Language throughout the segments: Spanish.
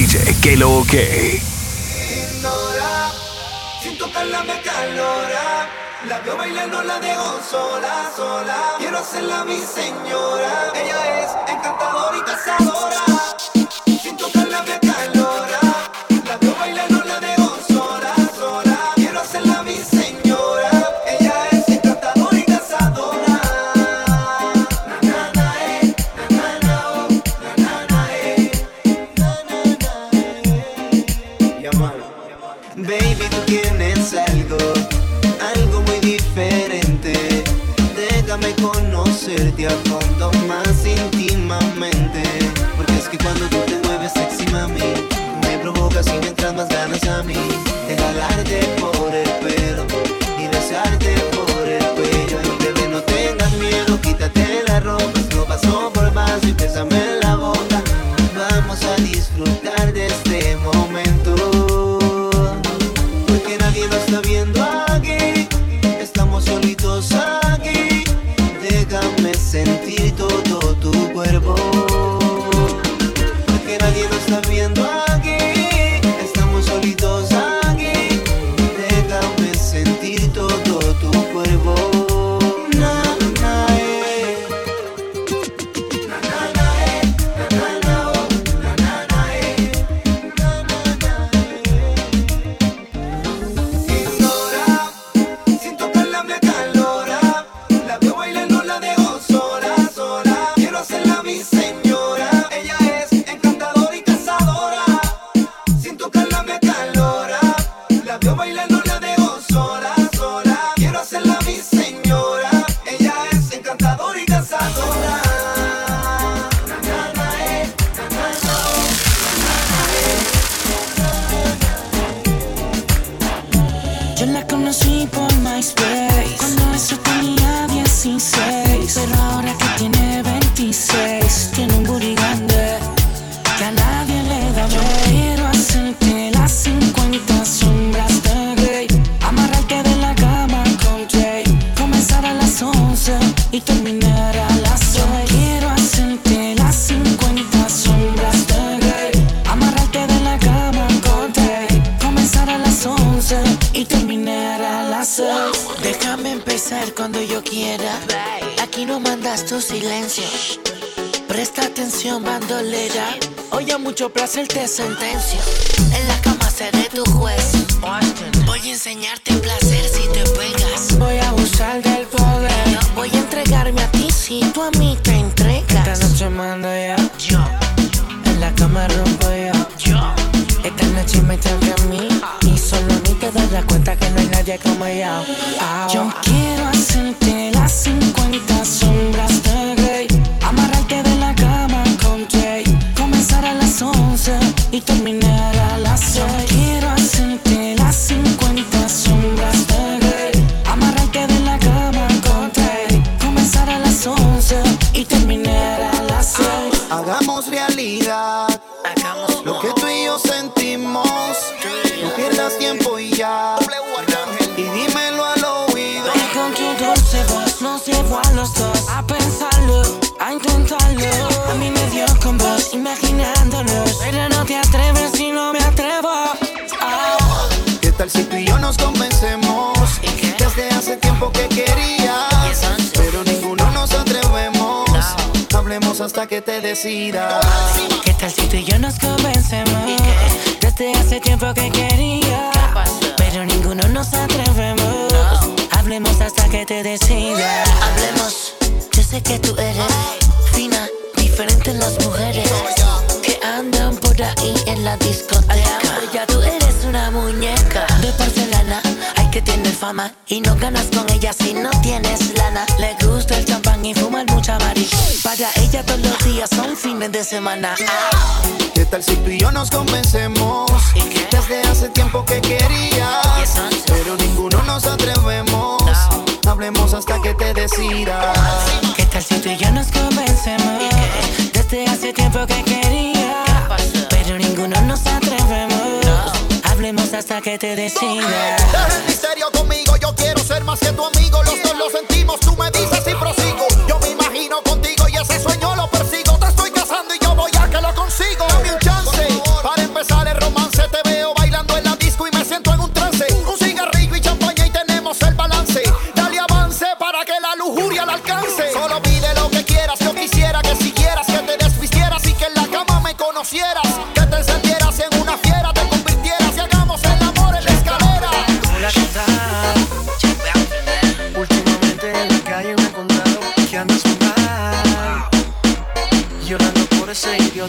DJ que lo que. Sin tocarla me calora. La veo bailando, la dejo sola, sola. Quiero hacerla mi señora. Ella es encantadora y cazadora. Sin tocarla me calora. Baby, tú tienes algo, algo muy diferente. Déjame conocerte a fondo más íntimamente. Porque es que cuando tú te mueves sexy, mami, me provocas y me entras más ganas a mí. De jalarte por el pelo y besarte por el cuello. Ay, bebé, no tengas miedo, quítate la ropa. No pasó por más y bésame en la boca. sincero. Aquí no mandas tu silencio Presta atención, bandolera. Hoy a mucho placer te sentencio. En la cama seré tu juez. Voy a enseñarte placer si te pegas. Voy a abusar del poder. Voy a entregarme a ti si tú a mí te entregas. Esta noche mando ya. Yo. En la cama rompo yo. Yo. Esta noche me toca a mí. Y solo mí te das cuenta que no hay nadie como yo. Yo quiero hacerte las 50 sombras de Grey. Hablemos hasta que te decidas. ¿Qué tal si tú y yo nos convencemos? Desde hace tiempo que quería. Pero ninguno nos atrevemos. Hablemos hasta que te decidas. Hablemos. Yo sé que tú eres fina, diferente en las mujeres que andan por ahí en la discoteca. Fama y no ganas con ella si no tienes lana. Le gusta el champán y fumar mucha marihuana. Para ella todos los días son fines de semana. Ah. ¿Qué tal si tú y yo nos convencemos? Desde hace tiempo que quería. Pero ninguno nos atrevemos. Hablemos hasta que te decidas. ¿Qué tal si tú y yo nos convencemos? Desde hace tiempo que quería. Pero ninguno nos atrevemos. Hablemos hasta que te decidas.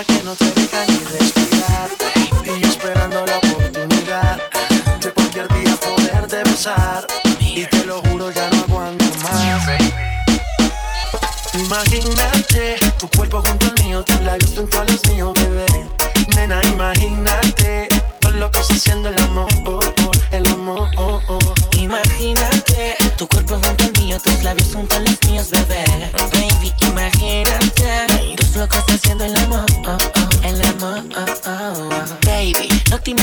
Que no te deja ni respirar. Y esperando la oportunidad de cualquier día poderte besar. Y te lo juro, ya no aguanto más. Imagínate tu cuerpo junto al mío, tus labios junto a los míos, bebé. Nena, imagínate, por locos haciendo el amor, oh, oh, el amor. Oh. Imagínate tu cuerpo junto al mío, tus labios junto a los míos, bebé. Baby, locos haciendo el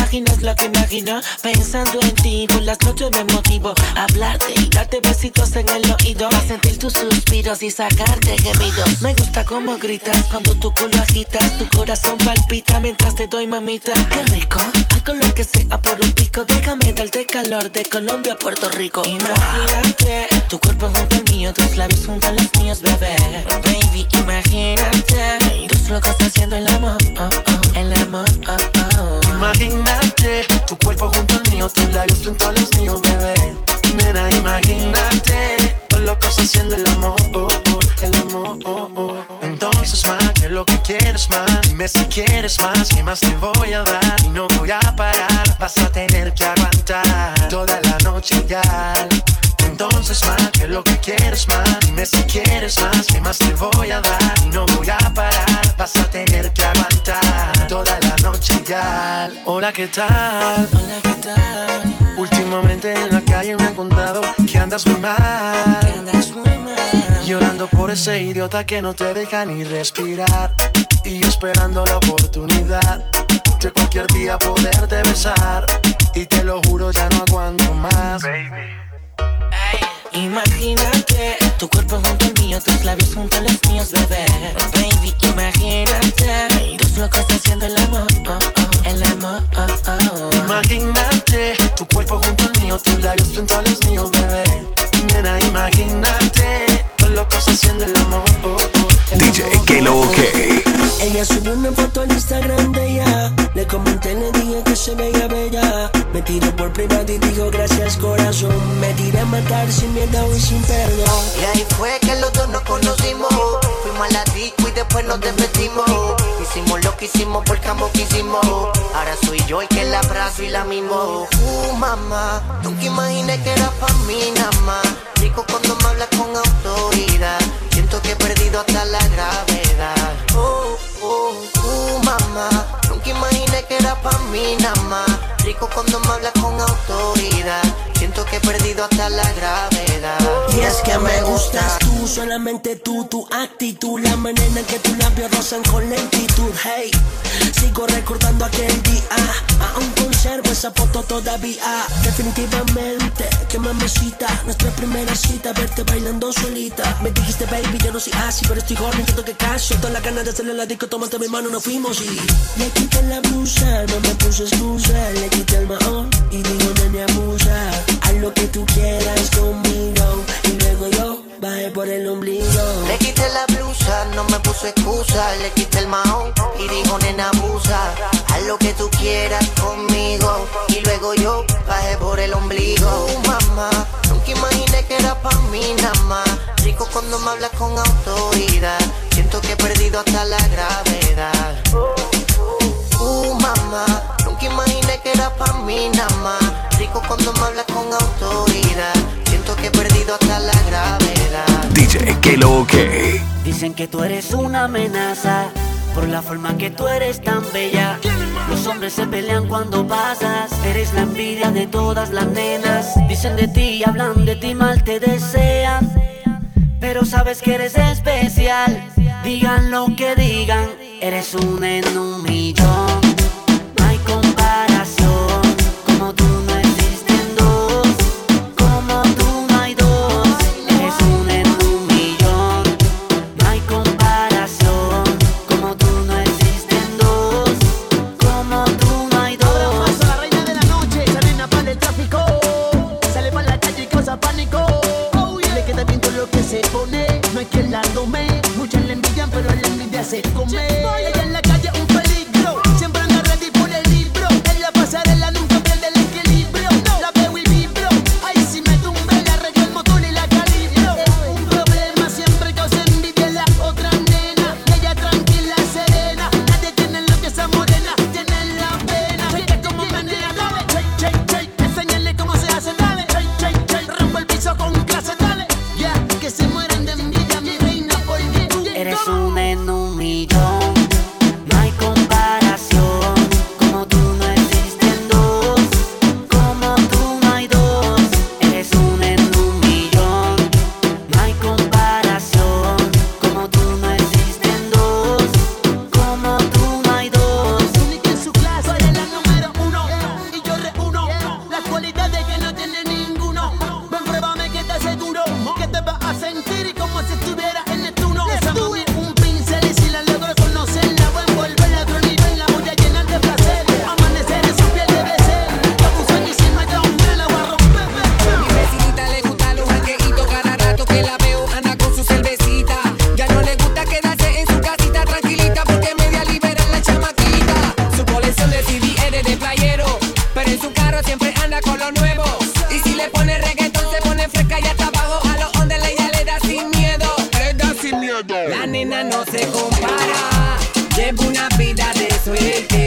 imaginas lo que imagino Pensando en ti, por las noches me motivo. Hablarte y darte besitos en el oído. A sentir tus suspiros y sacarte gemidos. Me gusta cómo gritas cuando tu culo agitas Tu corazón palpita mientras te doy mamita. Qué rico, algo lo que sea por un pico. Déjame darte calor de Colombia a Puerto Rico. Imagínate, tu cuerpo junto al mío Tus labios junto a los míos, bebé. Baby, imagínate Tus locos haciendo el amor, oh, oh, el amor, oh, oh. Imagínate tu cuerpo junto al mío, tus labios junto a los míos, bebé. Nena, imagínate los locos haciendo el amor, oh, oh, el amor. Oh, oh. Entonces más que lo que quieres más, dime si quieres más, ¿qué más te voy a dar? Y no voy a parar, vas a tener que aguantar toda la noche ya. Entonces más que lo que quieres más, dime si quieres más, ¿qué más te voy a dar? Y no voy a parar, vas a tener que aguantar toda la noche ya. Hola, ¿qué tal? Hola, ¿qué tal? Últimamente en la calle me han contado que andas muy mal. Que andas muy mal. Llorando por ese idiota que no te deja ni respirar. Y esperando la oportunidad de cualquier día poderte besar. Y te lo juro, ya no aguanto más. Baby. Imagínate tu cuerpo junto al mío, tus labios junto a los míos, bebé. Baby, imagínate tus locos haciendo el amor, oh, oh, el amor. Oh, oh. Imagínate tu cuerpo junto al mío, tus labios junto a los míos, bebé. Nena, imagínate los locos haciendo el amor. DJ que lo que. Ella subió una foto al Instagram de ella. Le comenté, le dije que se veía bella. Me tiró por privado y dijo gracias corazón. Me tiré a matar sin miedo y sin perdón. Y ahí fue que los dos nos conocimos. Fuimos a la disco y después nos despedimos. Hicimos lo que hicimos porque ambos quisimos. Ahora soy yo el que la abrazo y la mimo. Uh, mamá, nunca imaginé que era pa' mí nada más. Rico cuando me hablas con autoridad. Que he perdido hasta la gravedad. Oh, oh, uh, mamá, nunca imaginé que era pa' mí nada más. Rico cuando me hablas con autoridad. Siento que he perdido hasta la gravedad. Y es que me gustas tú, solamente tú, tu actitud, la manera en que tus labios rozan con lentitud. Hey, sigo recordando aquel día, aún conservo esa foto todavía. Definitivamente, que mamacita, nuestra primera cita, verte bailando solita. Me dijiste, baby, yo no soy así, pero estoy joven, siento que caso. Toda la ganas de hacerle la disco, tomaste mi mano, nos fuimos y. Le quité la blusa, no me puse excusa, le quité el mahón y digo, nene, abusa. Haz lo que tú quieras conmigo y luego yo bajé por el ombligo. Le quité la blusa, no me puse excusa. Le quité el mahón y dijo, nena, abusa. Haz lo que tú quieras conmigo. Y luego yo bajé por el ombligo. Uh, mamá, nunca imaginé que era pa' mí nada más. Rico cuando me hablas con autoridad. Siento que he perdido hasta la gravedad. Nunca imaginé que era pa' mí nada más. Rico cuando me hablas con autoridad. Siento que he perdido hasta la gravedad. DJ que lo que. Dicen que tú eres una amenaza por la forma que tú eres tan bella. Los hombres se pelean cuando pasas. Eres la envidia de todas las nenas. Dicen de ti, hablan de ti, mal te desean. Pero sabes que eres especial. Digan lo que digan, eres un en un millón. Se come. La nena no se compara, llevo una vida de suerte.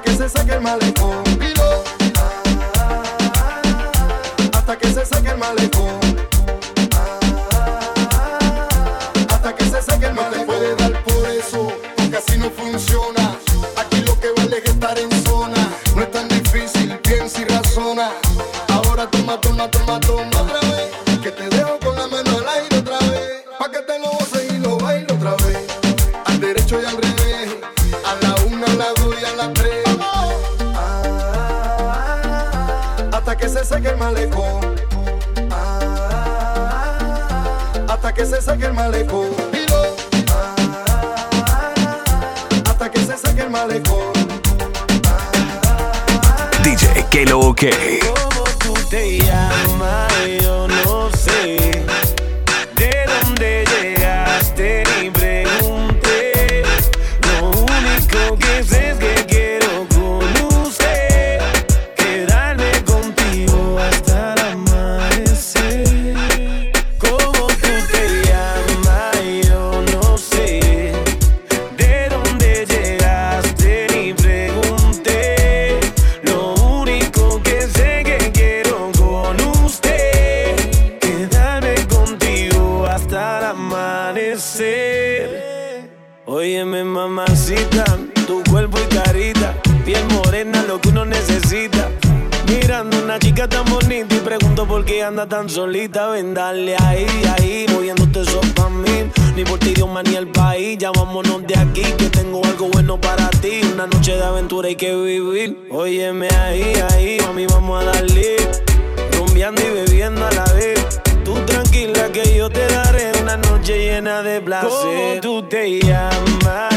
Ah, hasta que se saque el malecón. Hasta que se saque el malecón. Hasta que se seque el malecón. Hasta que se seque el malecón. Ah, hasta que se seque el malecón. Ah, ah, DJ, que lo que. que anda tan solita, ven dale ahí, ahí, moviéndote eso pa' mí. Ni por ti, Dios, ni el país, ya vámonos de aquí, que tengo algo bueno para ti. Una noche de aventura hay que vivir. Óyeme ahí, ahí, a mí vamos a darle. Rumbeando y bebiendo a la vez. Tú tranquila que yo te daré una noche llena de placer. ¿Cómo tú te llamas?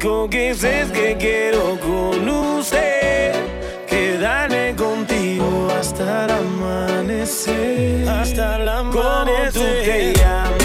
único que sé que quiero con usted quedarme contigo hasta el amanecer. Hasta el amanecer. Como tú que llamas.